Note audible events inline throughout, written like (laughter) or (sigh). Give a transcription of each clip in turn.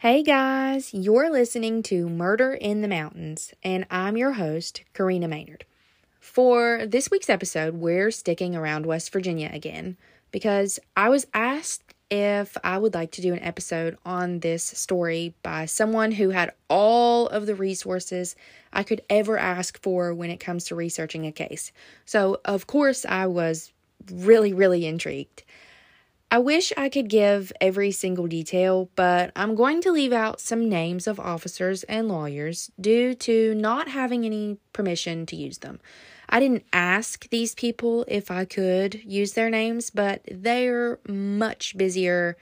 Hey guys, you're listening to Murder in the Mountains, and I'm your host, Carrena Maynard. For this week's episode, we're sticking around West Virginia again because I was asked if I would like to do an episode on this story by someone who had all of the resources I could ever ask for when it comes to researching a case. So, of course, I was really, really intrigued. I wish I could give every single detail, but I'm going to leave out some names of officers and lawyers due to not having any permission to use them. I didn't ask these people if I could use their names, but they're much busier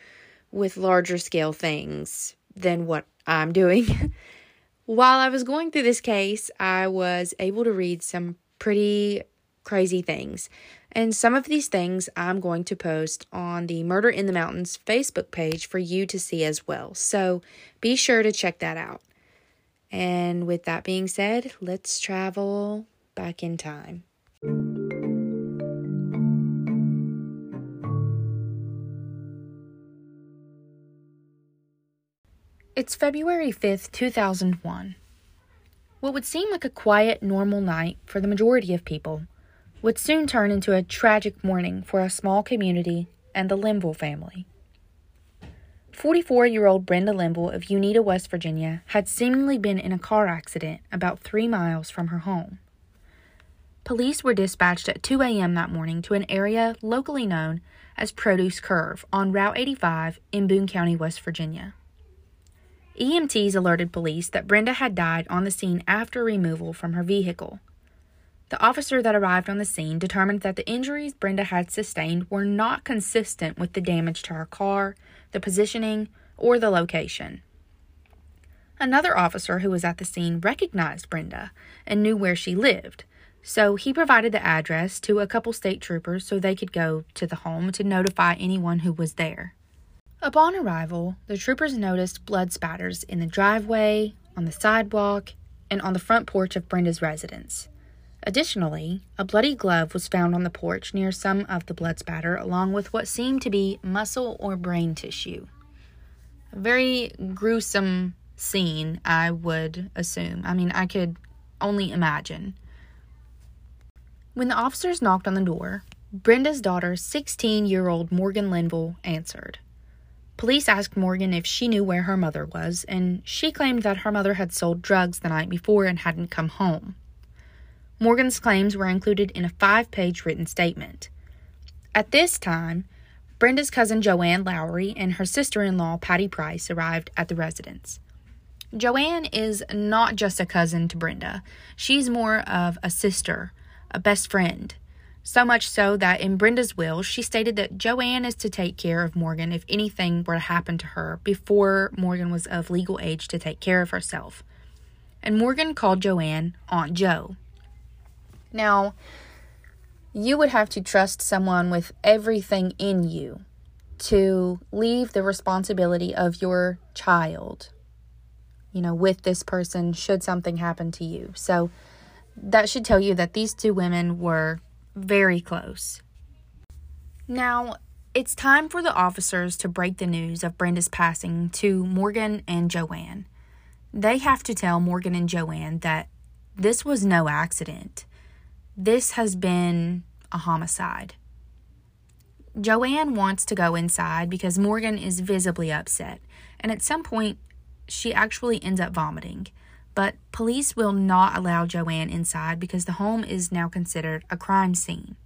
with larger scale things than what I'm doing. (laughs) While I was going through this case, I was able to read some pretty crazy things. And some of these things I'm going to post on the Murder in the Mountains Facebook page for you to see as well. So be sure to check that out. And with that being said, let's travel back in time. It's February 5th, 2001. What would seem like a quiet, normal night for the majority of people would soon turn into a tragic morning for a small community and the Linville family. 44 year old Brenda Linville of Uneeda, West Virginia, had seemingly been in a car accident about three miles from her home. Police were dispatched at 2 a.m. that morning to an area locally known as Produce Curve on Route 85 in Boone County, West Virginia. EMTs alerted police that Brenda had died on the scene after removal from her vehicle. The officer that arrived on the scene determined that the injuries Brenda had sustained were not consistent with the damage to her car, the positioning, or the location. Another officer who was at the scene recognized Brenda and knew where she lived, so he provided the address to a couple state troopers so they could go to the home to notify anyone who was there. Upon arrival, the troopers noticed blood spatters in the driveway, on the sidewalk, and on the front porch of Brenda's residence. Additionally, a bloody glove was found on the porch near some of the blood spatter, along with what seemed to be muscle or brain tissue. A very gruesome scene, I would assume. I mean, I could only imagine. When the officers knocked on the door, Brenda's daughter, 16 year old Morgan Linville, answered. Police asked Morgan if she knew where her mother was, and she claimed that her mother had sold drugs the night before and hadn't come home. Morgan's claims were included in a five page written statement. At this time, Brenda's cousin Joanne Lowry and her sister in law Patty Price arrived at the residence. Joanne is not just a cousin to Brenda, she's more of a sister, a best friend. So much so that in Brenda's will, she stated that Joanne is to take care of Morgan if anything were to happen to her before Morgan was of legal age to take care of herself. And Morgan called Joanne Aunt Joe. Now, you would have to trust someone with everything in you to leave the responsibility of your child, you know, with this person should something happen to you. So that should tell you that these two women were very close. Now, it's time for the officers to break the news of Brenda's passing to Morgan and Joanne. They have to tell Morgan and Joanne that this was no accident. This has been a homicide. Joanne wants to go inside because Morgan is visibly upset, and at some point, she actually ends up vomiting but police will not allow Joanne inside because the home is now considered a crime scene.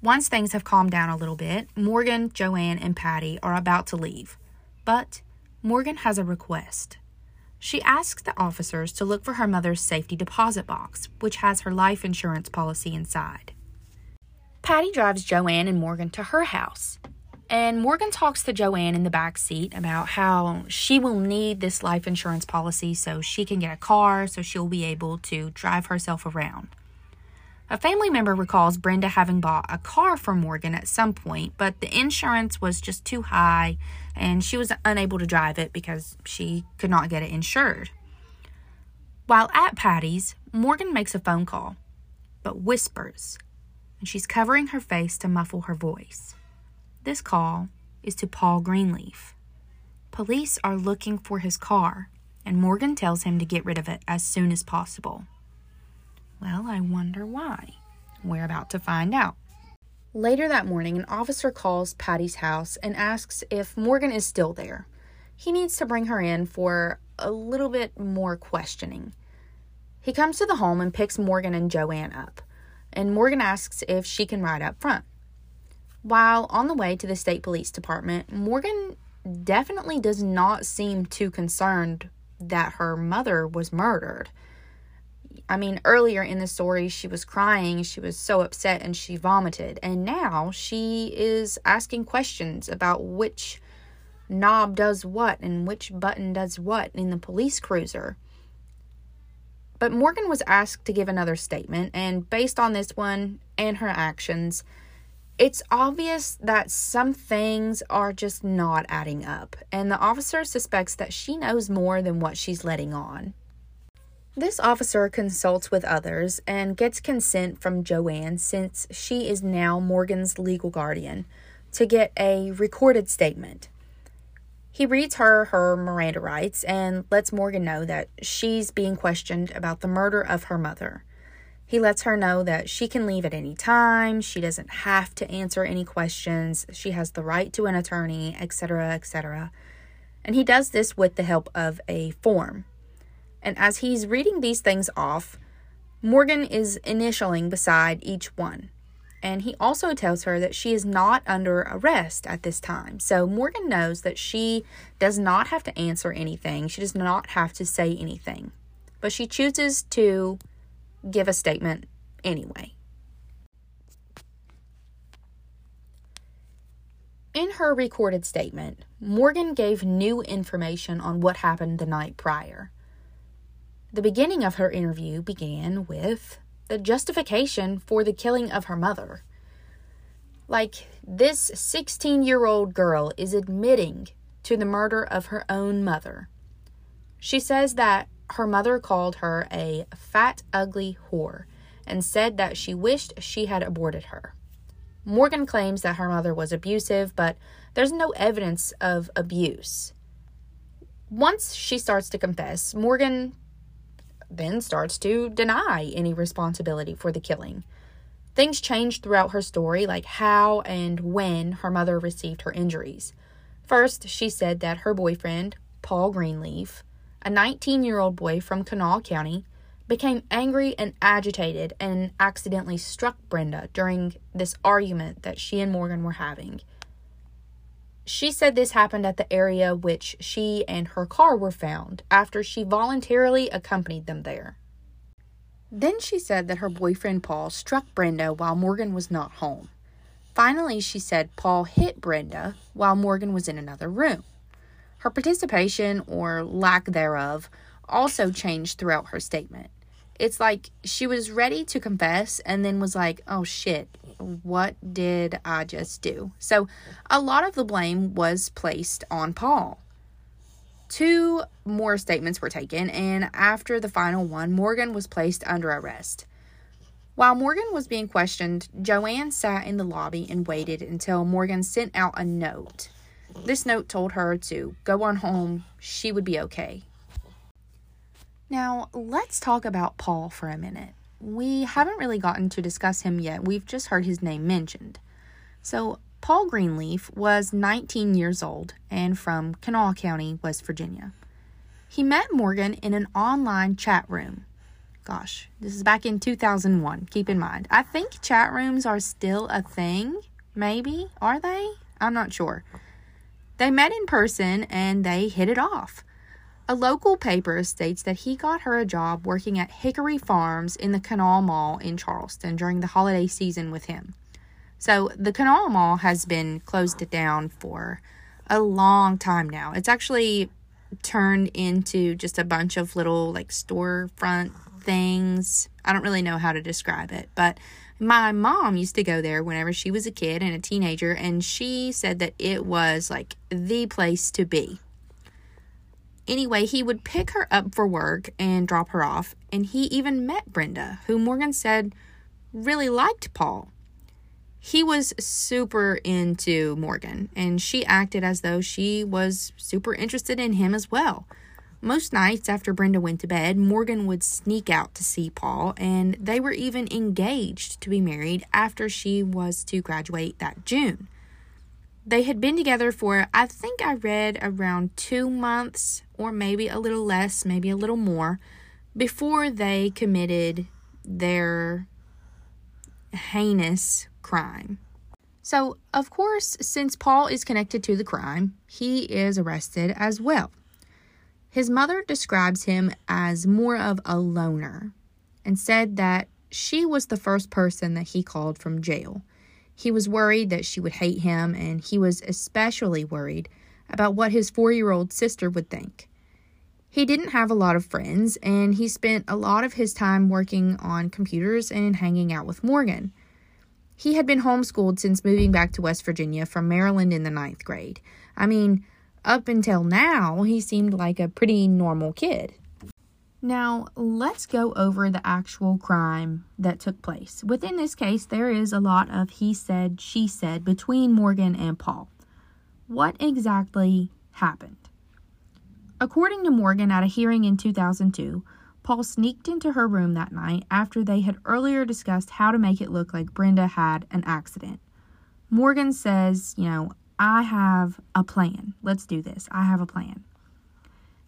Once things have calmed down a little bit, Morgan, Joanne, and Patty are about to leave. But Morgan has a request. She asks the officers to look for her mother's safety deposit box, which has her life insurance policy inside. Patty drives Joanne and Morgan to her house. And Morgan talks to Joanne in the back seat about how she will need this life insurance policy so she can get a car so she'll be able to drive herself around. A family member recalls Brenda having bought a car for Morgan at some point, but the insurance was just too high and she was unable to drive it because she could not get it insured. While at Patty's, Morgan makes a phone call, but whispers, and she's covering her face to muffle her voice. This call is to Paul Greenleaf. police are looking for his car, and Morgan tells him to get rid of it as soon as possible. Well, I wonder why. We're about to find out. Later that morning, an officer calls Patty's house and asks if Morgan is still there. He needs to bring her in for a little bit more questioning. He comes to the home and picks Morgan and Joanne up, and Morgan asks if she can ride up front. While on the way to the state police department, Morgan definitely does not seem too concerned that her mother was murdered. I mean, earlier in the story, she was crying, she was so upset, and she vomited. And now she is asking questions about which knob does what and which button does what in the police cruiser. But Morgan was asked to give another statement, and based on this one and her actions, it's obvious that some things are just not adding up, and the officer suspects that she knows more than what she's letting on. This officer consults with others and gets consent from Joanne since she is now Morgan's legal guardian to get a recorded statement. He reads her her Miranda rights and lets Morgan know that she's being questioned about the murder of her mother. He lets her know that she can leave at any time, she doesn't have to answer any questions, she has the right to an attorney, etc., etc. And he does this with the help of a form. And as he's reading these things off, Morgan is initialing beside each one and he also tells her that she is not under arrest at this time. So Morgan knows that she does not have to answer anything, she does not have to say anything, but she chooses to give a statement anyway. In her recorded statement, Morgan gave new information on what happened the night prior. The beginning of her interview began with the justification for the killing of her mother. Like, this 16 year old girl is admitting to the murder of her own mother. She says that her mother called her a fat, ugly whore and said that she wished she had aborted her. Morgan claims that her mother was abusive, but there's no evidence of abuse. Once she starts to confess, Morgan then starts to deny any responsibility for the killing. Things change throughout her story, like how and when her mother received her injuries. First, she said that her boyfriend, Paul Greenleaf, a 19 year old boy from Kanawha County, became angry and agitated and accidentally struck Brenda during this argument that she and Morgan were having. She said this happened at the area which she and her car were found after she voluntarily accompanied them there. Then she said that her boyfriend Paul struck Brenda while Morgan was not home. Finally, she said Paul hit Brenda while Morgan was in another room. Her participation, or lack thereof, also changed throughout her statement. It's like she was ready to confess and then was like, oh shit, what did I just do? So a lot of the blame was placed on Paul. Two more statements were taken, and after the final one, Morgan was placed under arrest. While Morgan was being questioned, Joanne sat in the lobby and waited until Morgan sent out a note. This note told her to go on home, she would be okay. Now, let's talk about Paul for a minute we haven't really gotten to discuss him yet. We've just heard his name mentioned. So, Paul Greenleaf was 19 years old and from Kanawha County, West Virginia. He met Morgan in an online chat room. Gosh, this is back in 2001. Keep in mind. I think chat rooms are still a thing. Maybe. Are they? I'm not sure. They met in person and they hit it off. A local paper states that he got her a job working at Hickory Farms in the Kanawha Mall in Charleston during the holiday season with him. So the Kanawha Mall has been closed down for a long time now. It's actually turned into just a bunch of little like storefront things. I don't really know how to describe it, but my mom used to go there whenever she was a kid and a teenager, and she said that it was like the place to be. Anyway, he would pick her up for work and drop her off, and he even met Brenda, who Morgan said really liked Paul. he was super into Morgan, and she acted as though she was super interested in him as well. Most nights after Brenda went to bed, Morgan would sneak out to see Paul, and they were even engaged to be married after she was to graduate that June. They had been together for, I think I read, around two months, or maybe a little less, maybe a little more, before they committed their heinous crime. So, of course, since Paul is connected to the crime, he is arrested as well. His mother describes him as more of a loner and said that she was the first person that he called from jail. He was worried that she would hate him, and he was especially worried about what his four year old sister would think. He didn't have a lot of friends, and he spent a lot of his time working on computers and hanging out with Morgan. He had been homeschooled since moving back to West Virginia from Maryland in the ninth grade. I mean, up until now, he seemed like a pretty normal kid. Now, let's go over the actual crime that took place. Within this case, there is a lot of he said, she said between Morgan and Paul. What exactly happened? According to Morgan at a hearing in 2002, Paul sneaked into her room that night after they had earlier discussed how to make it look like Brenda had an accident. Morgan says, You know, I have a plan. Let's do this. I have a plan.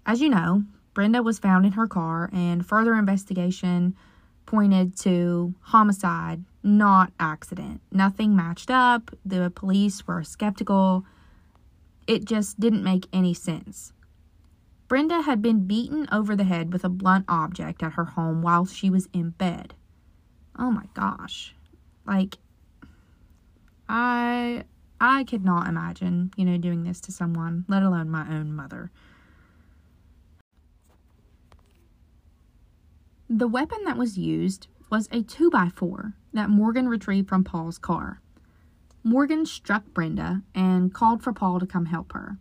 As you know, Brenda was found in her car, and further investigation pointed to homicide, not accident. Nothing matched up. The police were skeptical. It just didn't make any sense. Brenda had been beaten over the head with a blunt object at her home while she was in bed. Oh my gosh. Like I I could not imagine, you know, doing this to someone, let alone my own mother. The weapon that was used was a 2x4 that Morgan retrieved from Paul's car. Morgan struck Brenda and called for Paul to come help her.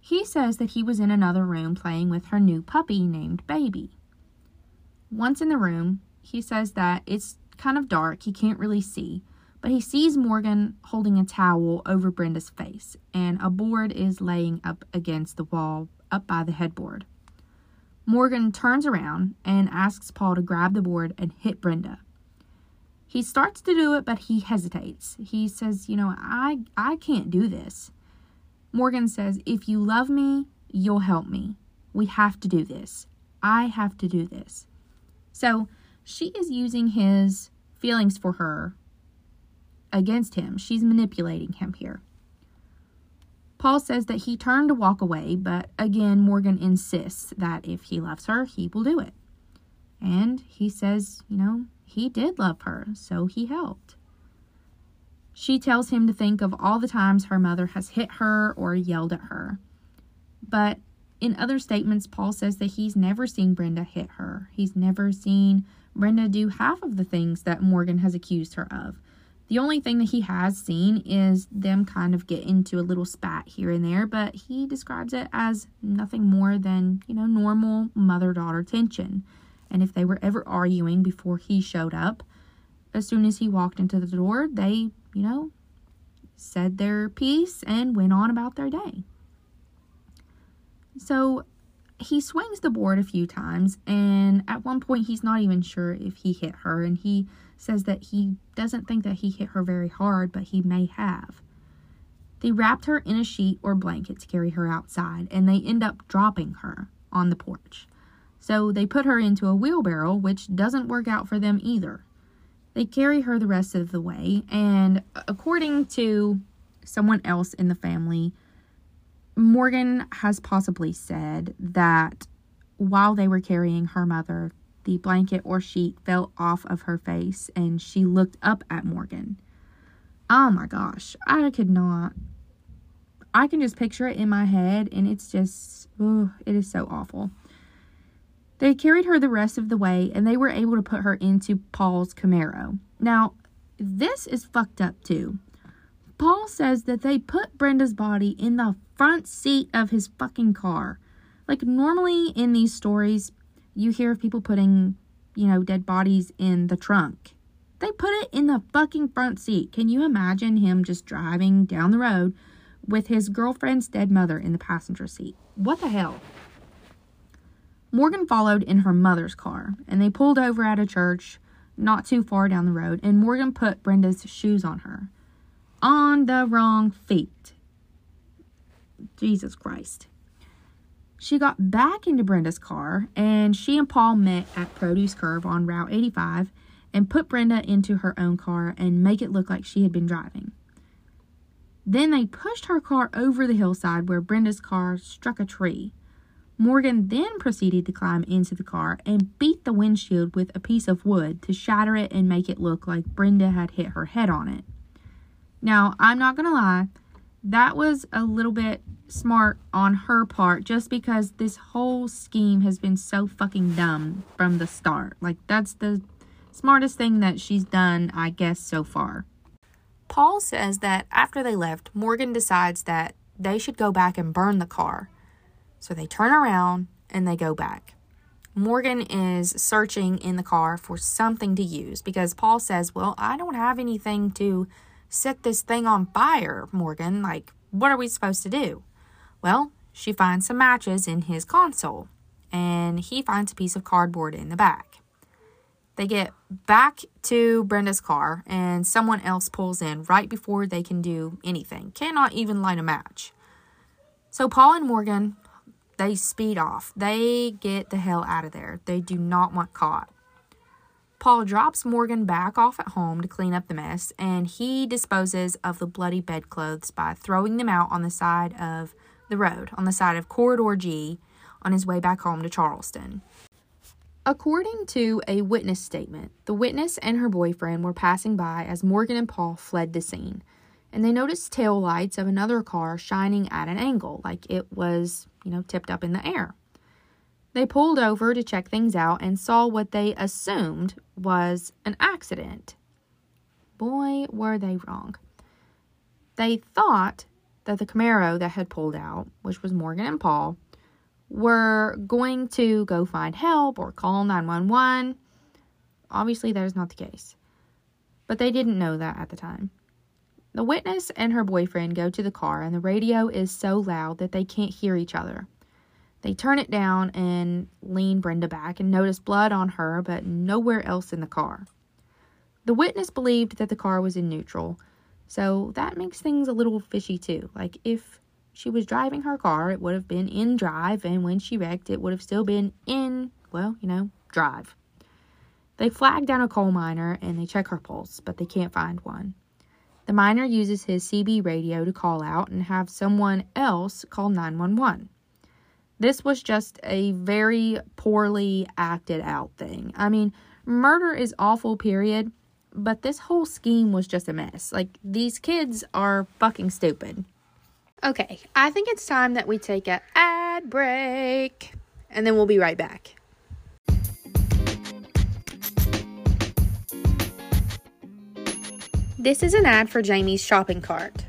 He says that he was in another room playing with her new puppy named Baby. Once in the room, he says that it's kind of dark, he can't really see, but he sees Morgan holding a towel over Brenda's face, and a board is laying up against the wall up by the headboard. Morgan turns around and asks Paul to grab the board and hit Brenda. He starts to do it, but he hesitates. He says, You know, I, I can't do this. Morgan says, If you love me, you'll help me. We have to do this. I have to do this. So she is using his feelings for her against him. She's manipulating him here. Paul says that he turned to walk away, but again, Morgan insists that if he loves her, he will do it. And he says, you know, he did love her, so he helped. She tells him to think of all the times her mother has hit her or yelled at her. But in other statements, Paul says that he's never seen Brenda hit her. He's never seen Brenda do half of the things that Morgan has accused her of. The only thing that he has seen is them kind of get into a little spat here and there, but he describes it as nothing more than, you know, normal mother daughter tension. And if they were ever arguing before he showed up, as soon as he walked into the door, they you know, said their piece and went on about their day. So he swings the board a few times, and at one point, he's not even sure if he hit her, and he says that he doesn't think that he hit her very hard, but he may have. They wrapped her in a sheet or blanket to carry her outside, and they end up dropping her on the porch. So they put her into a wheelbarrow, which doesn't work out for them either. They carry her the rest of the way, and according to someone else in the family, Morgan has possibly said that while they were carrying her mother, the blanket or sheet fell off of her face and she looked up at Morgan. Oh my gosh, I could not. I can just picture it in my head and it's just, oh, it is so awful. They carried her the rest of the way and they were able to put her into Paul's Camaro. Now, this is fucked up too. Paul says that they put Brenda's body in the front seat of his fucking car. Like, normally in these stories, you hear of people putting, you know, dead bodies in the trunk. They put it in the fucking front seat. Can you imagine him just driving down the road with his girlfriend's dead mother in the passenger seat? What the hell? Morgan followed in her mother's car, and they pulled over at a church not too far down the road, and Morgan put Brenda's shoes on her. On the wrong feet. Jesus Christ. She got back into Brenda's car, and she and Paul met at Produce Curve on Route 85 and put Brenda into her own car and make it look like she had been driving. Then they pushed her car over the hillside where Brenda's car struck a tree. Morgan then proceeded to climb into the car and beat the windshield with a piece of wood to shatter it and make it look like Brenda had hit her head on it. Now, I'm not going to lie, that was a little bit smart on her part just because this whole scheme has been so fucking dumb from the start. Like, that's the smartest thing that she's done, I guess, so far. Paul says that after they left, Morgan decides that they should go back and burn the car so they turn around and they go back. Morgan is searching in the car for something to use because Paul says, Well, I don't have anything to set this thing on fire, Morgan. Like, what are we supposed to do? Well, she finds some matches in his console and he finds a piece of cardboard in the back. They get back to Brenda's car and someone else pulls in right before they can do anything. Cannot even light a match. So Paul and Morgan they speed off. They get the hell out of there. They do not want caught. Paul drops Morgan back off at home to clean up the mess, and he disposes of the bloody bedclothes by throwing them out on the side of the road, on the side of Corridor G, on his way back home to Charleston. According to a witness statement, the witness and her boyfriend were passing by as Morgan and Paul fled the scene and they noticed tail lights of another car shining at an angle, like it was, you know, tipped up in the air. They pulled over to check things out and saw what they assumed was an accident. Boy, were they wrong. They thought that the Camaro that had pulled out, which was Morgan and Paul, were going to go find help or call 911. Obviously, that is not the case. But they didn't know that at the time. The witness and her boyfriend go to the car, and the radio is so loud that they can't hear each other. They turn it down and lean Brenda back and notice blood on her, but nowhere else in the car. The witness believed that the car was in neutral, so that makes things a little fishy too. Like if she was driving her car, it would have been in drive, and when she wrecked, it would have still been in, well, you know, drive. They flag down a coal miner and they check her pulse, but they can't find one. The miner uses his CB radio to call out and have someone else call 911. This was just a very poorly acted out thing. I mean, murder is awful, period, but this whole scheme was just a mess. Like, these kids are fucking stupid. Okay, I think it's time that we take a ad break, and then we'll be right back. This is an ad for Jaymee's Shopping Cart.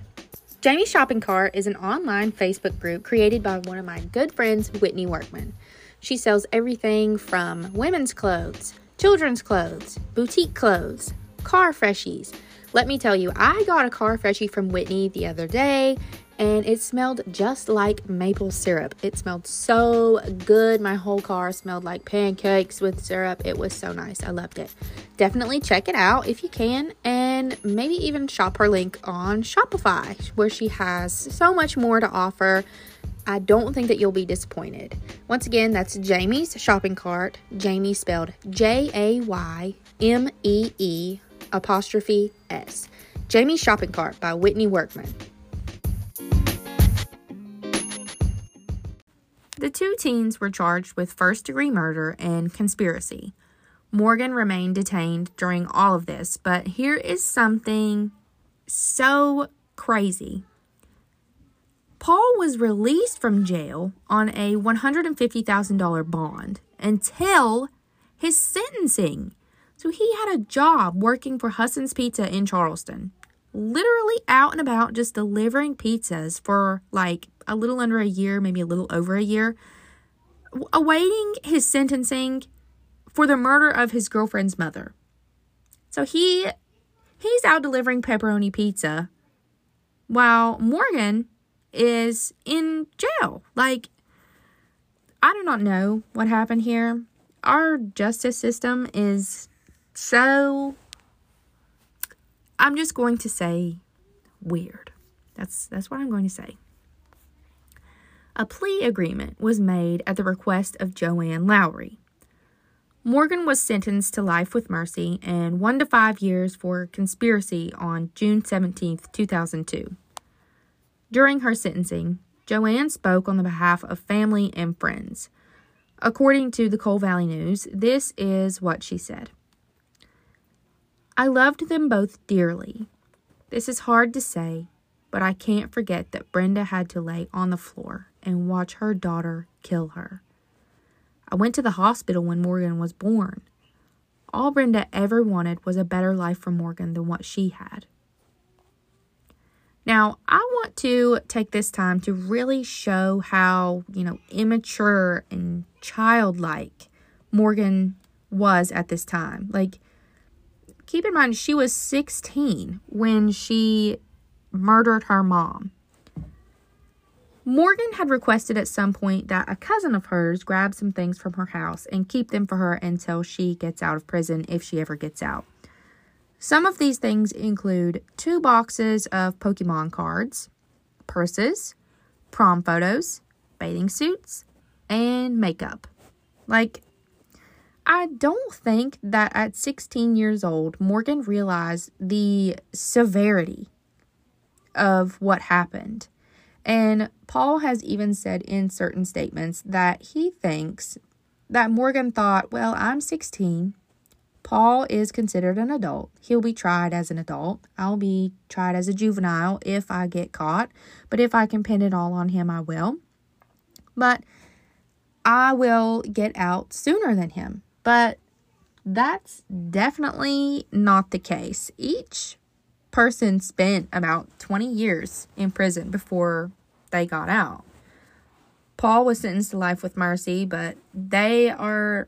Jaymee's Shopping Cart is an online Facebook group created by one of my good friends, Whitney Workman. She sells everything from women's clothes, children's clothes, boutique clothes, car freshies. Let me tell you, I got a car freshie from Whitney the other day and it smelled just like maple syrup. It smelled so good. My whole car smelled like pancakes with syrup. It was so nice. I loved it. Definitely check it out if you can, and maybe even shop her link on Shopify, where she has so much more to offer. I don't think that you'll be disappointed. Once again, that's Jaymee's shopping cart. Jaymee spelled J A Y M E E apostrophe S. Jaymee's shopping cart by Whitney Workman. The two teens were charged with first degree murder and conspiracy. Morgan remained detained during all of this, but here is something so crazy. Paul was released from jail on a $150,000 bond until his sentencing. So he had a job working for Husson's Pizza in Charleston, literally out and about just delivering pizzas for like a little under a year, maybe a little over a year, awaiting his sentencing for the murder of his girlfriend's mother. So he he's out delivering pepperoni pizza while Morgan is in jail. Like I do not know what happened here. Our justice system is so I'm just going to say weird. That's that's what I'm going to say. A plea agreement was made at the request of Joanne Lowry. Morgan was sentenced to life with mercy and 1 to 5 years for conspiracy on June 17, 2002. During her sentencing, Joanne spoke on the behalf of family and friends. According to the Coal Valley News, this is what she said I loved them both dearly. This is hard to say, but I can't forget that Brenda had to lay on the floor and watch her daughter kill her. I went to the hospital when Morgan was born. All Brenda ever wanted was a better life for Morgan than what she had. Now, I want to take this time to really show how, you know, immature and childlike Morgan was at this time. Like, keep in mind, she was 16 when she murdered her mom. Morgan had requested at some point that a cousin of hers grab some things from her house and keep them for her until she gets out of prison, if she ever gets out. Some of these things include two boxes of Pokemon cards, purses, prom photos, bathing suits, and makeup. Like, I don't think that at 16 years old, Morgan realized the severity of what happened. And Paul has even said in certain statements that he thinks that Morgan thought, well, I'm 16. Paul is considered an adult. He'll be tried as an adult. I'll be tried as a juvenile if I get caught. But if I can pin it all on him, I will. But I will get out sooner than him. But that's definitely not the case. Each person spent about 20 years in prison before they got out. Paul was sentenced to life with mercy, but they are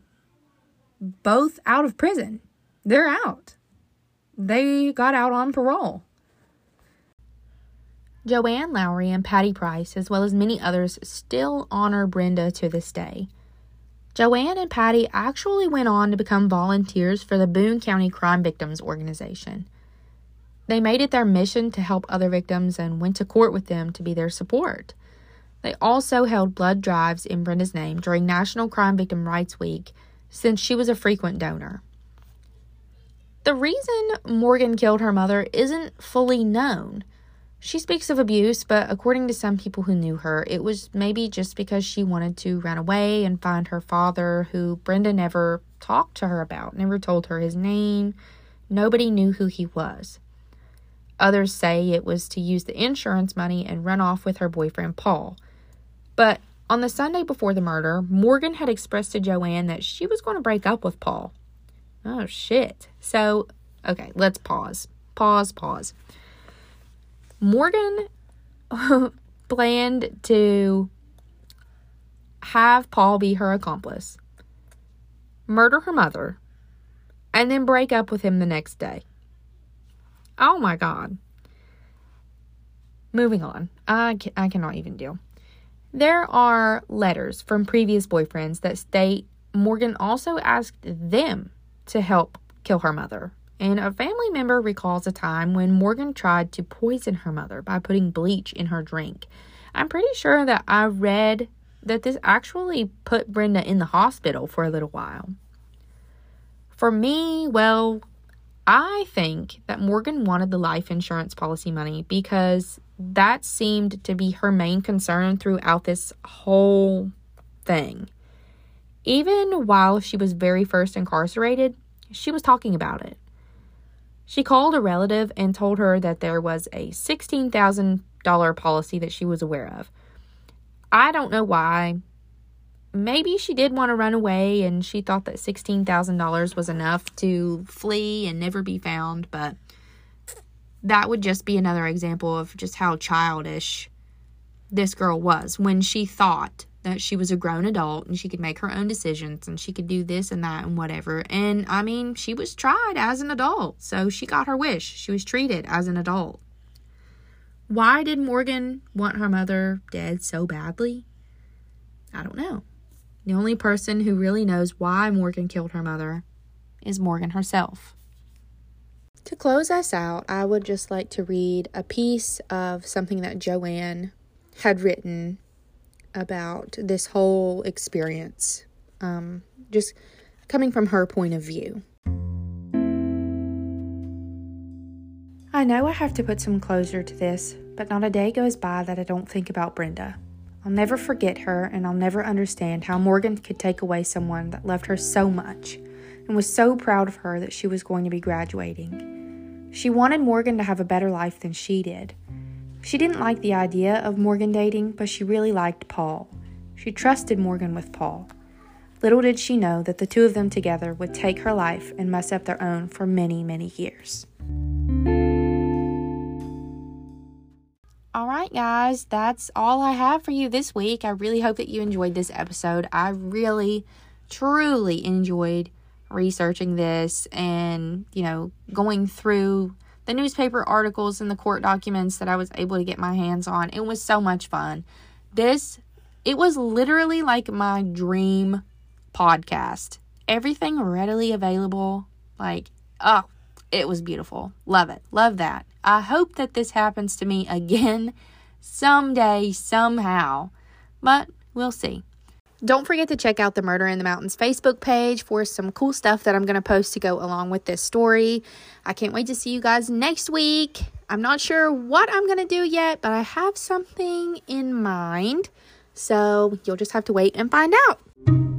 both out of prison. They're out. They got out on parole. Joanne Lowry and Patty Price, as well as many others, still honor Brenda to this day. Joanne and Patty actually went on to become volunteers for the Boone County Crime Victims Organization. They made it their mission to help other victims and went to court with them to be their support. They also held blood drives in Brenda's name during National Crime Victim Rights Week since she was a frequent donor. The reason Morgan killed her mother isn't fully known. She speaks of abuse, but according to some people who knew her, it was maybe just because she wanted to run away and find her father, who Brenda never talked to her about, never told her his name. Nobody knew who he was. Others say it was to use the insurance money and run off with her boyfriend Paul. But on the Sunday before the murder, Morgan had expressed to Joanne that she was going to break up with Paul. Oh, shit. So, okay, let's pause. Pause, pause. Morgan uh, (laughs) planned to have Paul be her accomplice, murder her mother, and then break up with him the next day. Oh my God. Moving on. I, can, I cannot even deal. There are letters from previous boyfriends that state Morgan also asked them to help kill her mother and a family member recalls a time when Morgan tried to poison her mother by putting bleach in her drink. I'm pretty sure that I read that this actually put Brenda in the hospital for a little while. For me, well, I think that Morgan wanted the life insurance policy money because that seemed to be her main concern throughout this whole thing. Even while she was very first incarcerated, she was talking about it. She called a relative and told her that there was a $16,000 policy that she was aware of. I don't know why. Maybe she did want to run away and she thought that $16,000 was enough to flee and never be found, but that would just be another example of just how childish this girl was when she thought that she was a grown adult and she could make her own decisions and she could do this and that and whatever. And I mean, she was tried as an adult, so she got her wish. She was treated as an adult. Why did Morgan want her mother dead so badly? I don't know. The only person who really knows why Morgan killed her mother is Morgan herself. To close us out, I would just like to read a piece of something that Joanne had written about this whole experience, um, just coming from her point of view. I know I have to put some closure to this, but not a day goes by that I don't think about Brenda. I'll never forget her, and I'll never understand how Morgan could take away someone that loved her so much and was so proud of her that she was going to be graduating. She wanted Morgan to have a better life than she did. She didn't like the idea of Morgan dating, but she really liked Paul. She trusted Morgan with Paul. Little did she know that the two of them together would take her life and mess up their own for many, many years. All right, guys, that's all I have for you this week. I really hope that you enjoyed this episode. I really, truly enjoyed researching this and, you know, going through the newspaper articles and the court documents that I was able to get my hands on. It was so much fun. This, it was literally like my dream podcast. Everything readily available. Like, oh, it was beautiful. Love it. Love that. I hope that this happens to me again (laughs) someday, somehow. But we'll see. Don't forget to check out the Murder in the Mountains Facebook page for some cool stuff that I'm going to post to go along with this story. I can't wait to see you guys next week. I'm not sure what I'm going to do yet, but I have something in mind. So you'll just have to wait and find out.